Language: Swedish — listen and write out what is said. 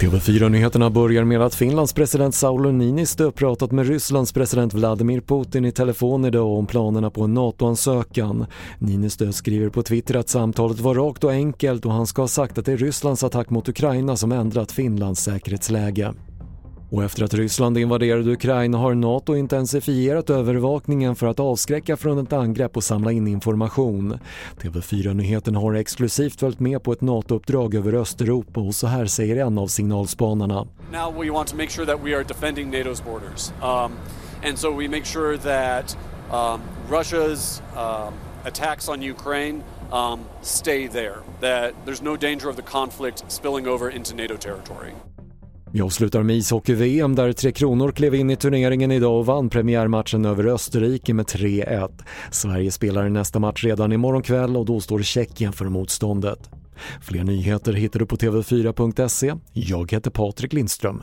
TV4-nyheterna börjar med att Finlands president Sauli Niinistö pratat med Rysslands president Vladimir Putin i telefon idag om planerna på en NATO-ansökan. Niinistö skriver på Twitter att samtalet var rakt och enkelt och han ska ha sagt att det är Rysslands attack mot Ukraina som ändrat Finlands säkerhetsläge. Och efter att Ryssland invaderade Ukraina har NATO intensifierat övervakningen för att avskräcka från ett angrepp och samla in information. TV4-nyheten har exklusivt följt med på ett NATO-uppdrag över Östeuropa och så här säger en av signalspanarna. Now we want to make sure that we are defending NATO's borders. Um, and so we make sure that um, Russia's um, attacks on Ukraine um, stay there. That there's no danger of the conflict spilling over into NATO territory. Vi avslutar med ishockey-VM där Tre Kronor klev in i turneringen idag och vann premiärmatchen över Österrike med 3-1. Sverige spelar nästa match redan imorgon kväll och då står Tjeckien för motståndet. Fler nyheter hittar du på TV4.se. Jag heter Patrik Lindström.